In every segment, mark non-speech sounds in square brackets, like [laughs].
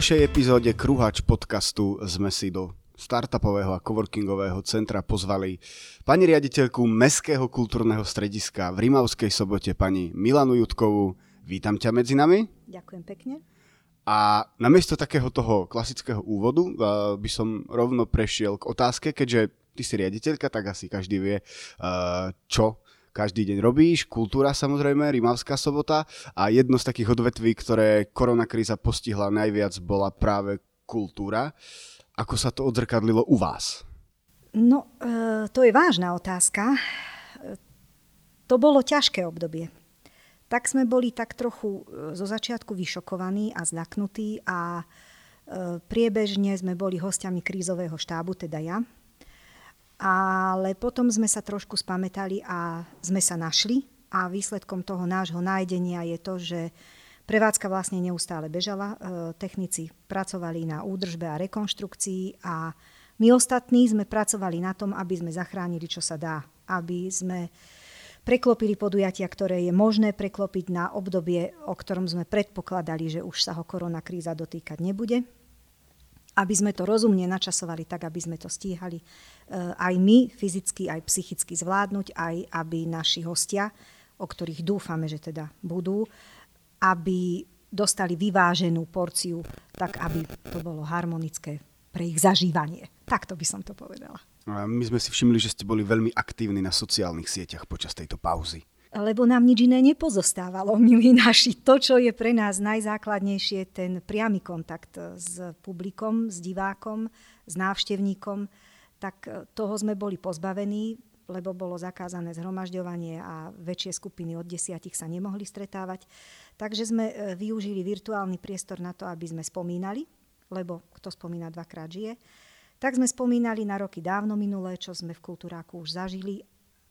ďalšej epizóde Kruhač podcastu sme si do startupového a coworkingového centra pozvali pani riaditeľku Mestského kultúrneho strediska v Rimavskej sobote, pani Milanu Jutkovú. Vítam ťa medzi nami. Ďakujem pekne. A namiesto takého toho klasického úvodu by som rovno prešiel k otázke, keďže ty si riaditeľka, tak asi každý vie, čo každý deň robíš, kultúra samozrejme, Rimavská sobota a jedno z takých odvetví, ktoré koronakríza postihla najviac, bola práve kultúra. Ako sa to odzrkadlilo u vás? No, e, to je vážna otázka. To bolo ťažké obdobie. Tak sme boli tak trochu e, zo začiatku vyšokovaní a znaknutí a e, priebežne sme boli hostiami krízového štábu, teda ja, ale potom sme sa trošku spametali a sme sa našli a výsledkom toho nášho nájdenia je to, že prevádzka vlastne neustále bežala. E, technici pracovali na údržbe a rekonštrukcii a my ostatní sme pracovali na tom, aby sme zachránili, čo sa dá. Aby sme preklopili podujatia, ktoré je možné preklopiť na obdobie, o ktorom sme predpokladali, že už sa ho koronakríza dotýkať nebude aby sme to rozumne načasovali tak, aby sme to stíhali eh, aj my fyzicky, aj psychicky zvládnuť, aj aby naši hostia, o ktorých dúfame, že teda budú, aby dostali vyváženú porciu, tak aby to bolo harmonické pre ich zažívanie. Takto by som to povedala. A my sme si všimli, že ste boli veľmi aktívni na sociálnych sieťach počas tejto pauzy lebo nám nič iné nepozostávalo, milí naši. To, čo je pre nás najzákladnejšie, ten priamy kontakt s publikom, s divákom, s návštevníkom, tak toho sme boli pozbavení, lebo bolo zakázané zhromažďovanie a väčšie skupiny od desiatich sa nemohli stretávať. Takže sme e, využili virtuálny priestor na to, aby sme spomínali, lebo kto spomína dvakrát žije. Tak sme spomínali na roky dávno minulé, čo sme v Kultúráku už zažili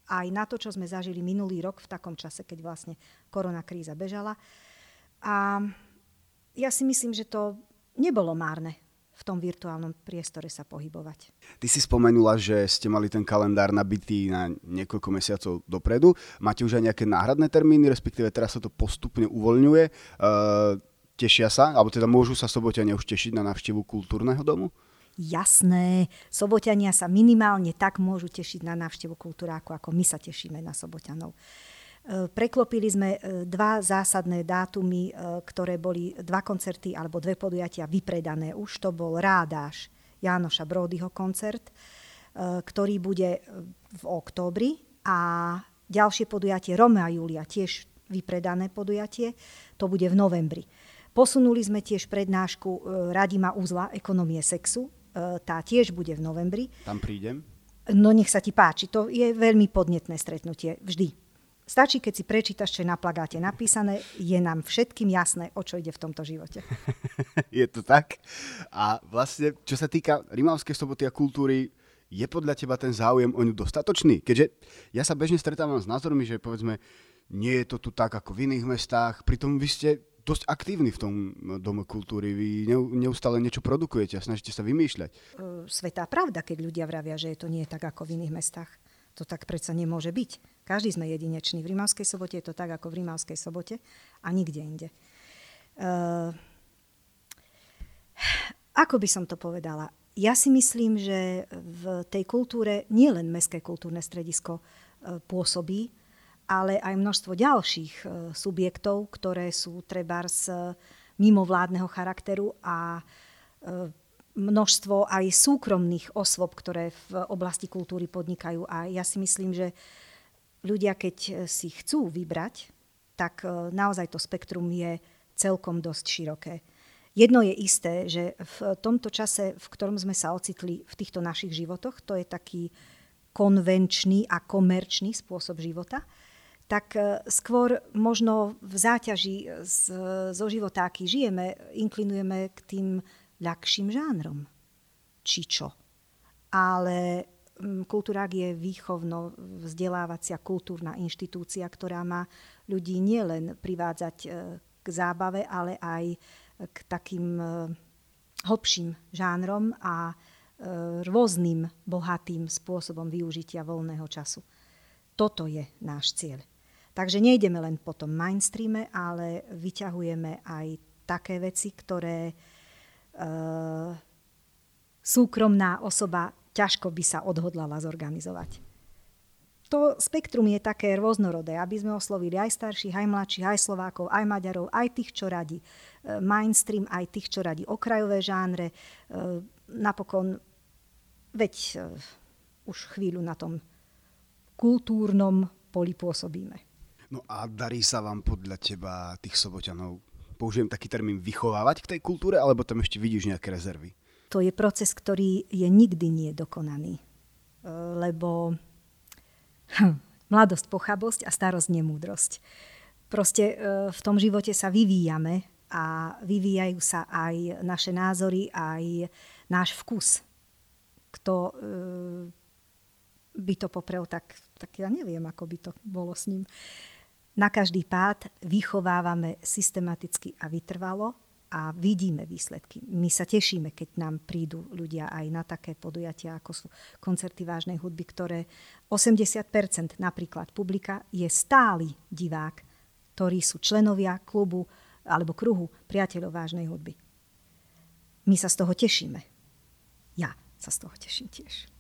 aj na to, čo sme zažili minulý rok v takom čase, keď vlastne korona kríza bežala. A ja si myslím, že to nebolo márne v tom virtuálnom priestore sa pohybovať. Ty si spomenula, že ste mali ten kalendár nabitý na niekoľko mesiacov dopredu. Máte už aj nejaké náhradné termíny, respektíve teraz sa to postupne uvoľňuje. Uh, tešia sa, alebo teda môžu sa sobotiania už tešiť na návštevu kultúrneho domu? Jasné, soboťania sa minimálne tak môžu tešiť na návštevu kultúráku, ako my sa tešíme na soboťanov. E, preklopili sme e, dva zásadné dátumy, e, ktoré boli dva koncerty alebo dve podujatia vypredané. Už to bol Rádáš Jánoša Brodyho koncert, ktorý bude v októbri a ďalšie podujatie Romea Julia, tiež vypredané podujatie, to bude v novembri. Posunuli sme tiež prednášku Radima Uzla Ekonomie sexu, tá tiež bude v novembri. Tam prídem? No nech sa ti páči, to je veľmi podnetné stretnutie, vždy. Stačí, keď si prečítaš, čo je na plagáte napísané, je nám všetkým jasné, o čo ide v tomto živote. [laughs] je to tak? A vlastne, čo sa týka Rimavskej soboty a kultúry, je podľa teba ten záujem o ňu dostatočný? Keďže ja sa bežne stretávam s názormi, že povedzme, nie je to tu tak ako v iných mestách, pritom vy ste dosť aktívni v tom Dome kultúry. Vy neustále niečo produkujete a snažíte sa vymýšľať. Svetá pravda, keď ľudia vravia, že je to nie tak ako v iných mestách. To tak predsa nemôže byť. Každý sme jedinečný. V Rimavskej sobote je to tak ako v Rimavskej sobote a nikde inde. Uh, ako by som to povedala? Ja si myslím, že v tej kultúre nielen Mestské kultúrne stredisko pôsobí, ale aj množstvo ďalších e, subjektov, ktoré sú treba z mimovládneho charakteru a e, množstvo aj súkromných osôb, ktoré v oblasti kultúry podnikajú. A ja si myslím, že ľudia, keď si chcú vybrať, tak e, naozaj to spektrum je celkom dosť široké. Jedno je isté, že v tomto čase, v ktorom sme sa ocitli v týchto našich životoch, to je taký konvenčný a komerčný spôsob života, tak e, skôr možno v záťaži z, zo života, aký žijeme, inklinujeme k tým ľahším žánrom. Či čo. Ale kultúrák je výchovno vzdelávacia kultúrna inštitúcia, ktorá má ľudí nielen privádzať e, k zábave, ale aj k takým e, hlbším žánrom a rôznym bohatým spôsobom využitia voľného času. Toto je náš cieľ. Takže nejdeme len po tom mainstreame, ale vyťahujeme aj také veci, ktoré súkromná osoba ťažko by sa odhodlala zorganizovať. To spektrum je také rôznorodé, aby sme oslovili aj starších, aj mladších, aj Slovákov, aj Maďarov, aj tých, čo radi e, mainstream, aj tých, čo radi okrajové žánre. E, napokon, veď e, už chvíľu na tom kultúrnom poli pôsobíme. No a darí sa vám podľa teba tých soboťanov, použijem taký termín, vychovávať k tej kultúre, alebo tam ešte vidíš nejaké rezervy? To je proces, ktorý je nikdy nie dokonaný. Lebo Hm, mladosť, pochabosť a starosť, nemúdrosť. Proste e, v tom živote sa vyvíjame a vyvíjajú sa aj naše názory, aj náš vkus. Kto e, by to poprel, tak, tak ja neviem, ako by to bolo s ním. Na každý pád vychovávame systematicky a vytrvalo a vidíme výsledky. My sa tešíme, keď nám prídu ľudia aj na také podujatia, ako sú koncerty vážnej hudby, ktoré 80% napríklad publika je stály divák, ktorí sú členovia klubu alebo kruhu priateľov vážnej hudby. My sa z toho tešíme. Ja sa z toho teším tiež.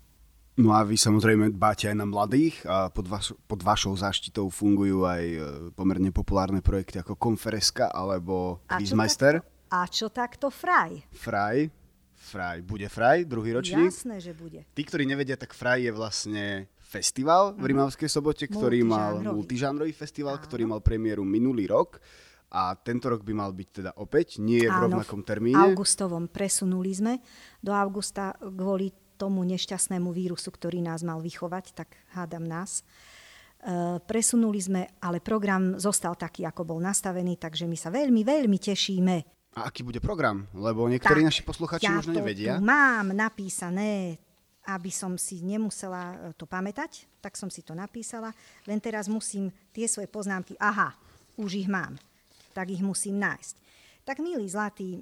No a vy samozrejme dbáte aj na mladých a pod, vaš, pod vašou záštitou fungujú aj e, pomerne populárne projekty ako Konfereska alebo Quizmeister. A čo takto Fraj? Fraj, Fraj. Bude Fraj, druhý ročník? Jasné, že bude. Tí, ktorí nevedia, tak Fraj je vlastne festival v Rimavskej sobote, ktorý mal multižánrový festival, Áno. ktorý mal premiéru minulý rok. A tento rok by mal byť teda opäť, nie je v Áno, rovnakom termíne. V augustovom presunuli sme do augusta kvôli tomu nešťastnému vírusu, ktorý nás mal vychovať, tak hádam nás. E, presunuli sme, ale program zostal taký, ako bol nastavený, takže my sa veľmi, veľmi tešíme a aký bude program? Lebo niektorí tak, naši posluchači ja možno nevedia. Ja mám napísané, aby som si nemusela e, to pamätať, tak som si to napísala. Len teraz musím tie svoje poznámky, aha, už ich mám, tak ich musím nájsť. Tak milí zlatí e,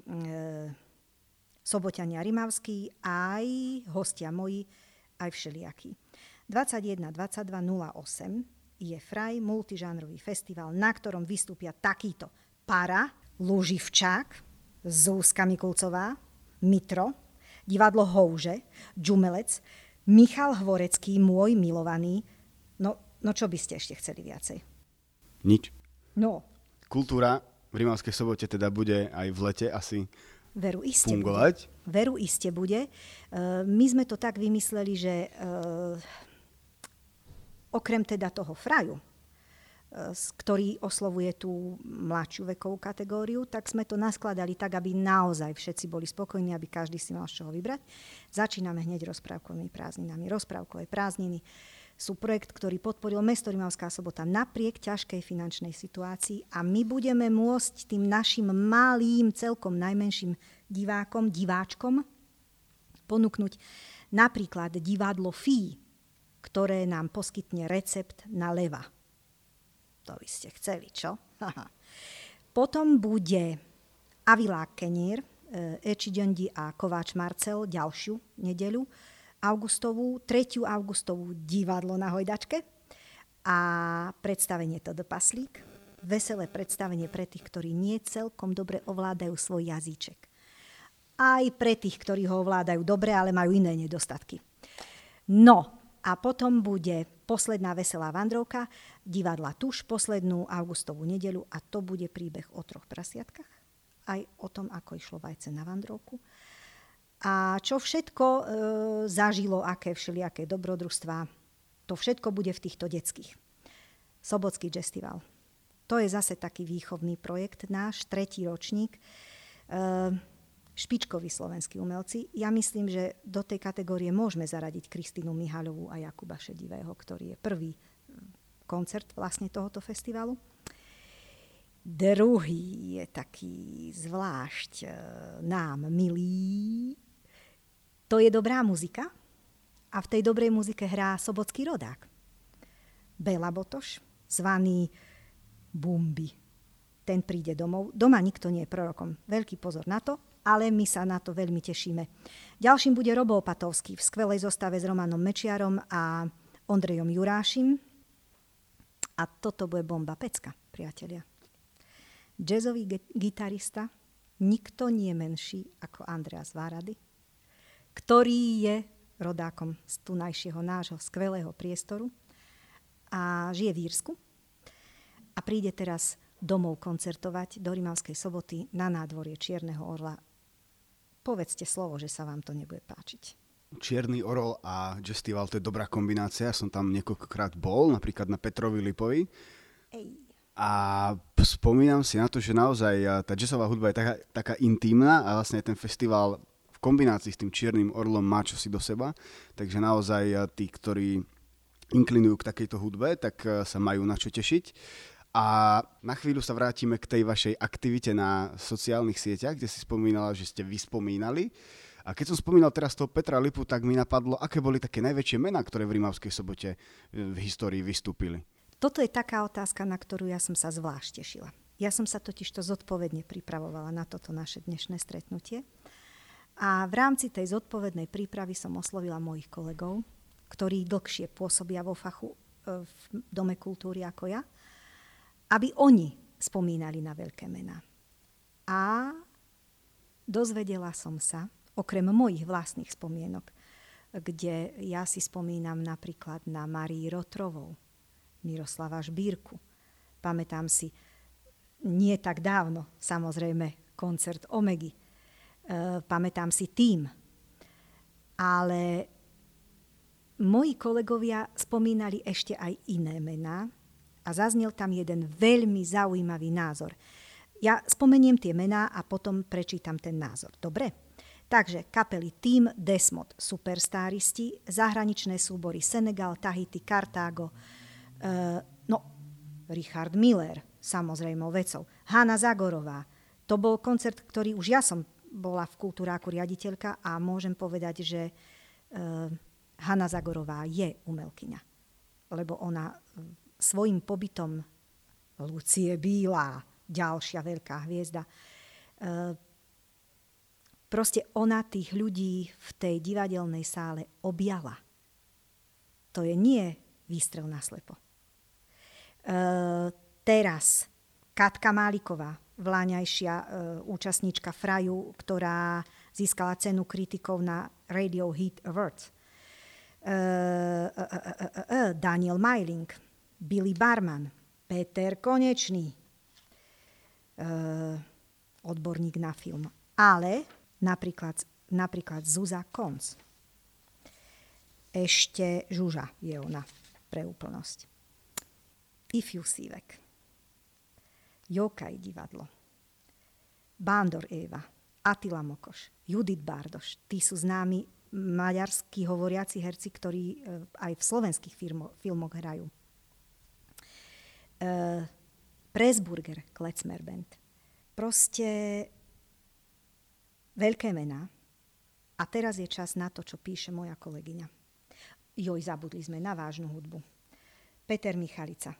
Soboťania Rimavskí, aj hostia moji, aj všelijakí. 21 22 08 je Fraj multižánrový festival, na ktorom vystúpia takýto para, Luživčák, Zúska Mikulcová, Mitro, divadlo Houže, Džumelec, Michal Hvorecký, môj milovaný. No, no čo by ste ešte chceli viacej? Nič. No. Kultúra v Rimavskej sobote teda bude aj v lete asi Veru iste fungovať. Bude. Veru iste bude. Uh, my sme to tak vymysleli, že uh, okrem teda toho fraju, ktorý oslovuje tú mladšiu vekovú kategóriu, tak sme to naskladali tak, aby naozaj všetci boli spokojní, aby každý si mal z čoho vybrať. Začíname hneď rozprávkovými prázdninami. Rozprávkové prázdniny sú projekt, ktorý podporil mesto Rimavská sobota napriek ťažkej finančnej situácii a my budeme môcť tým našim malým, celkom najmenším divákom, diváčkom ponúknuť napríklad divadlo FI, ktoré nám poskytne recept na leva to by ste chceli, čo? [laughs] Potom bude Avilák Kenier, Eči Dendi a Kováč Marcel ďalšiu nedeľu augustovú, 3. augustovú divadlo na Hojdačke a predstavenie to do Paslík. Veselé predstavenie pre tých, ktorí nie celkom dobre ovládajú svoj jazyček. Aj pre tých, ktorí ho ovládajú dobre, ale majú iné nedostatky. No, a potom bude posledná veselá vandrovka divadla Tuš, poslednú augustovú nedelu a to bude príbeh o troch prasiatkách, aj o tom, ako išlo vajce na vandrovku. A čo všetko e, zažilo, aké všelijaké dobrodružstvá, to všetko bude v týchto detských. Sobotský festival. To je zase taký výchovný projekt náš, tretí ročník. E, špičkoví slovenskí umelci. Ja myslím, že do tej kategórie môžeme zaradiť Kristínu Mihaľovú a Jakuba Šedivého, ktorý je prvý mm, koncert vlastne tohoto festivalu. Druhý je taký zvlášť e, nám milý. To je dobrá muzika a v tej dobrej muzike hrá sobotský rodák. Bela Botoš, zvaný Bumbi. Ten príde domov. Doma nikto nie je prorokom. Veľký pozor na to ale my sa na to veľmi tešíme. Ďalším bude Robo Opatovský v skvelej zostave s Romanom Mečiarom a Ondrejom Jurášim. A toto bude bomba pecka, priatelia. Jazzový ge- gitarista nikto nie menší ako Andreas Várady, ktorý je rodákom z tunajšieho nášho skvelého priestoru a žije v Írsku. A príde teraz domov koncertovať do Rimavskej soboty na nádvorie Čierneho orla. Povedzte slovo, že sa vám to nebude páčiť. Čierny orol a Jestival to je dobrá kombinácia. Som tam niekoľkokrát bol, napríklad na Petrovi Lipovi. Ej. A spomínam si na to, že naozaj tá jazzová hudba je taká, taká intimná a vlastne ten festival v kombinácii s tým Čiernym orlom má čosi do seba. Takže naozaj tí, ktorí inklinujú k takejto hudbe, tak sa majú na čo tešiť. A na chvíľu sa vrátime k tej vašej aktivite na sociálnych sieťach, kde si spomínala, že ste vyspomínali. A keď som spomínal teraz toho Petra Lipu, tak mi napadlo, aké boli také najväčšie mená, ktoré v Rimavskej sobote e, v histórii vystúpili. Toto je taká otázka, na ktorú ja som sa zvlášť tešila. Ja som sa totiž to zodpovedne pripravovala na toto naše dnešné stretnutie. A v rámci tej zodpovednej prípravy som oslovila mojich kolegov, ktorí dlhšie pôsobia vo fachu e, v Dome kultúry ako ja aby oni spomínali na veľké mená. A dozvedela som sa, okrem mojich vlastných spomienok, kde ja si spomínam napríklad na Marii Rotrovou, Miroslava Žbírku. Pamätám si nie tak dávno, samozrejme, koncert Omegy. E, pamätám si tým. Ale moji kolegovia spomínali ešte aj iné mená, a zaznel tam jeden veľmi zaujímavý názor. Ja spomeniem tie mená a potom prečítam ten názor. Dobre? Takže kapely Team Desmod, superstáristi, zahraničné súbory Senegal, Tahiti, Kartágo, uh, no, Richard Miller, samozrejme vecou, Hanna Zagorová. To bol koncert, ktorý už ja som bola v kultúráku riaditeľka a môžem povedať, že uh, Hanna Zagorová je umelkyňa. Lebo ona svojim pobytom Lucie Bílá, ďalšia veľká hviezda. E, proste ona tých ľudí v tej divadelnej sále objala. To je nie výstrel na slepo. E, teraz Katka Máliková, vláňajšia e, účastníčka Fraju, ktorá získala cenu kritikov na Radio Hit Awards. Daniel Meiling, Billy Barman, Peter Konečný, uh, odborník na film, ale napríklad, napríklad Zuza Konc. Ešte Žuža je ona pre úplnosť. Ifiu Sívek. Jokaj divadlo. Bándor Eva. Atila Mokoš. Judith Bardoš. Tí sú známi maďarskí hovoriaci herci, ktorí e, aj v slovenských filmo, filmoch hrajú uh, Presburger Kletzmer Band. Proste veľké mená. A teraz je čas na to, čo píše moja kolegyňa. Joj, zabudli sme na vážnu hudbu. Peter Michalica,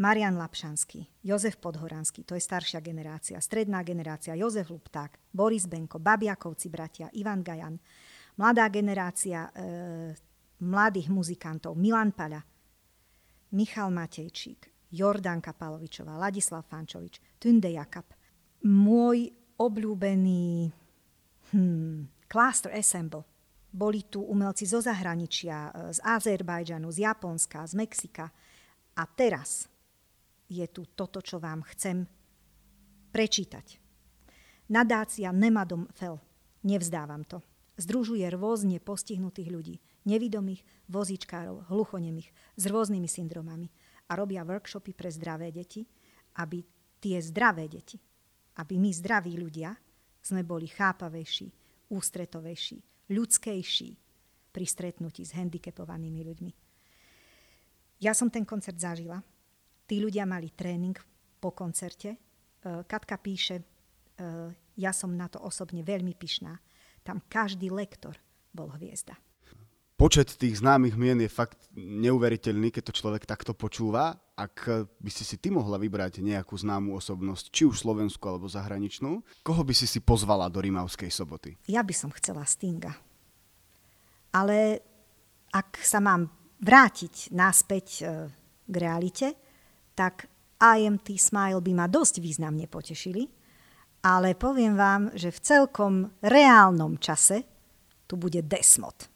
Marian Lapšanský, Jozef Podhoranský, to je staršia generácia, stredná generácia, Jozef Lupták, Boris Benko, Babiakovci bratia, Ivan Gajan, mladá generácia e, mladých muzikantov, Milan Paľa, Michal Matejčík, Jordanka Palovičová, Ladislav Fančovič, Tunde Jakab. Môj obľúbený hmm, Cluster Assemble. Boli tu umelci zo zahraničia, z Azerbajdžanu, z Japonska, z Mexika. A teraz je tu toto, čo vám chcem prečítať. Nadácia Nemadom Fel. Nevzdávam to. Združuje rôzne postihnutých ľudí nevidomých vozíčkárov, hluchonemých s rôznymi syndromami a robia workshopy pre zdravé deti, aby tie zdravé deti, aby my zdraví ľudia sme boli chápavejší, ústretovejší, ľudskejší pri stretnutí s handicapovanými ľuďmi. Ja som ten koncert zažila. Tí ľudia mali tréning po koncerte. E, Katka píše, e, ja som na to osobne veľmi pyšná. Tam každý lektor bol hviezda počet tých známych mien je fakt neuveriteľný, keď to človek takto počúva. Ak by si si ty mohla vybrať nejakú známú osobnosť, či už slovenskú alebo zahraničnú, koho by si si pozvala do Rimavskej soboty? Ja by som chcela Stinga. Ale ak sa mám vrátiť naspäť e, k realite, tak IMT Smile by ma dosť významne potešili. ale poviem vám, že v celkom reálnom čase tu bude Desmod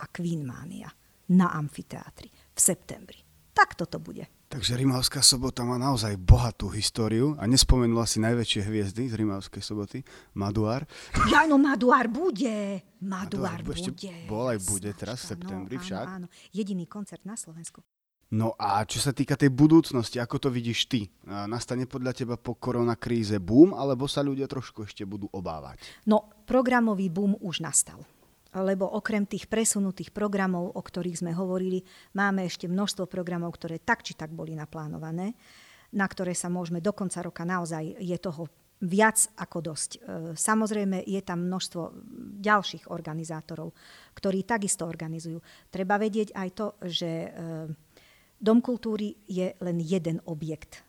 a Queenmania na amfiteátri v septembri. Tak toto bude. Takže Rimavská sobota má naozaj bohatú históriu a nespomenula si najväčšie hviezdy z Rimavskej soboty, Maduár. Ja, no Maduár bude. Maduár, bude. Bol aj bude teraz v septembri no, však. Áno, áno, jediný koncert na Slovensku. No a čo sa týka tej budúcnosti, ako to vidíš ty? Nastane podľa teba po koronakríze boom, alebo sa ľudia trošku ešte budú obávať? No, programový boom už nastal lebo okrem tých presunutých programov, o ktorých sme hovorili, máme ešte množstvo programov, ktoré tak či tak boli naplánované, na ktoré sa môžeme do konca roka naozaj je toho viac ako dosť. E, samozrejme, je tam množstvo ďalších organizátorov, ktorí takisto organizujú. Treba vedieť aj to, že e, Dom kultúry je len jeden objekt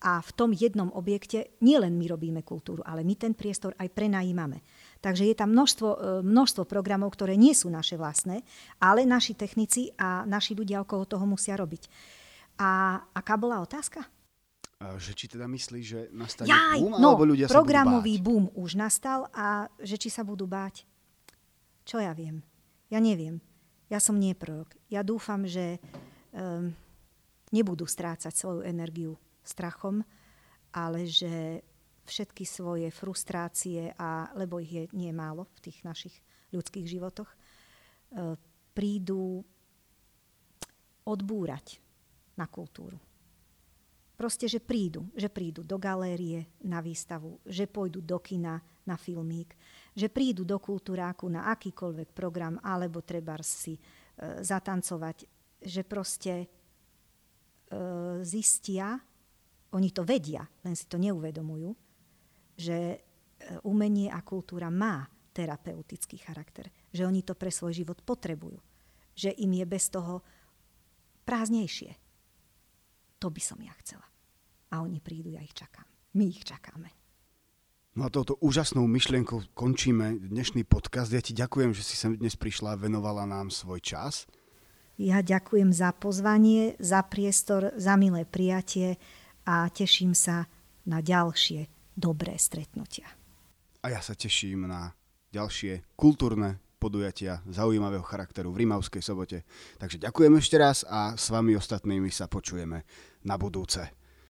a v tom jednom objekte nielen my robíme kultúru, ale my ten priestor aj prenajímame. Takže je tam množstvo, e, množstvo programov, ktoré nie sú naše vlastné, ale naši technici a naši ľudia okolo toho musia robiť. A aká bola otázka? Že či teda myslí, že nastane Jaj, boom, no, alebo ľudia sa programový báť? boom už nastal a že či sa budú báť. Čo ja viem? Ja neviem. Ja som nie prorok. Ja dúfam, že um, nebudú strácať svoju energiu strachom, ale že všetky svoje frustrácie, a, lebo ich je nie málo v tých našich ľudských životoch, e, prídu odbúrať na kultúru. Proste, že prídu, že prídu do galérie na výstavu, že pôjdu do kina na filmík, že prídu do kultúráku na akýkoľvek program, alebo treba si e, zatancovať, že proste e, zistia, oni to vedia, len si to neuvedomujú, že e, umenie a kultúra má terapeutický charakter. Že oni to pre svoj život potrebujú. Že im je bez toho prázdnejšie. To by som ja chcela. A oni prídu, ja ich čakám. My ich čakáme. No a touto úžasnou myšlienkou končíme dnešný podcast. Ja ti ďakujem, že si sem dnes prišla a venovala nám svoj čas. Ja ďakujem za pozvanie, za priestor, za milé prijatie a teším sa na ďalšie dobré stretnutia. A ja sa teším na ďalšie kultúrne podujatia zaujímavého charakteru v Rimavskej sobote. Takže ďakujem ešte raz a s vami ostatnými sa počujeme na budúce.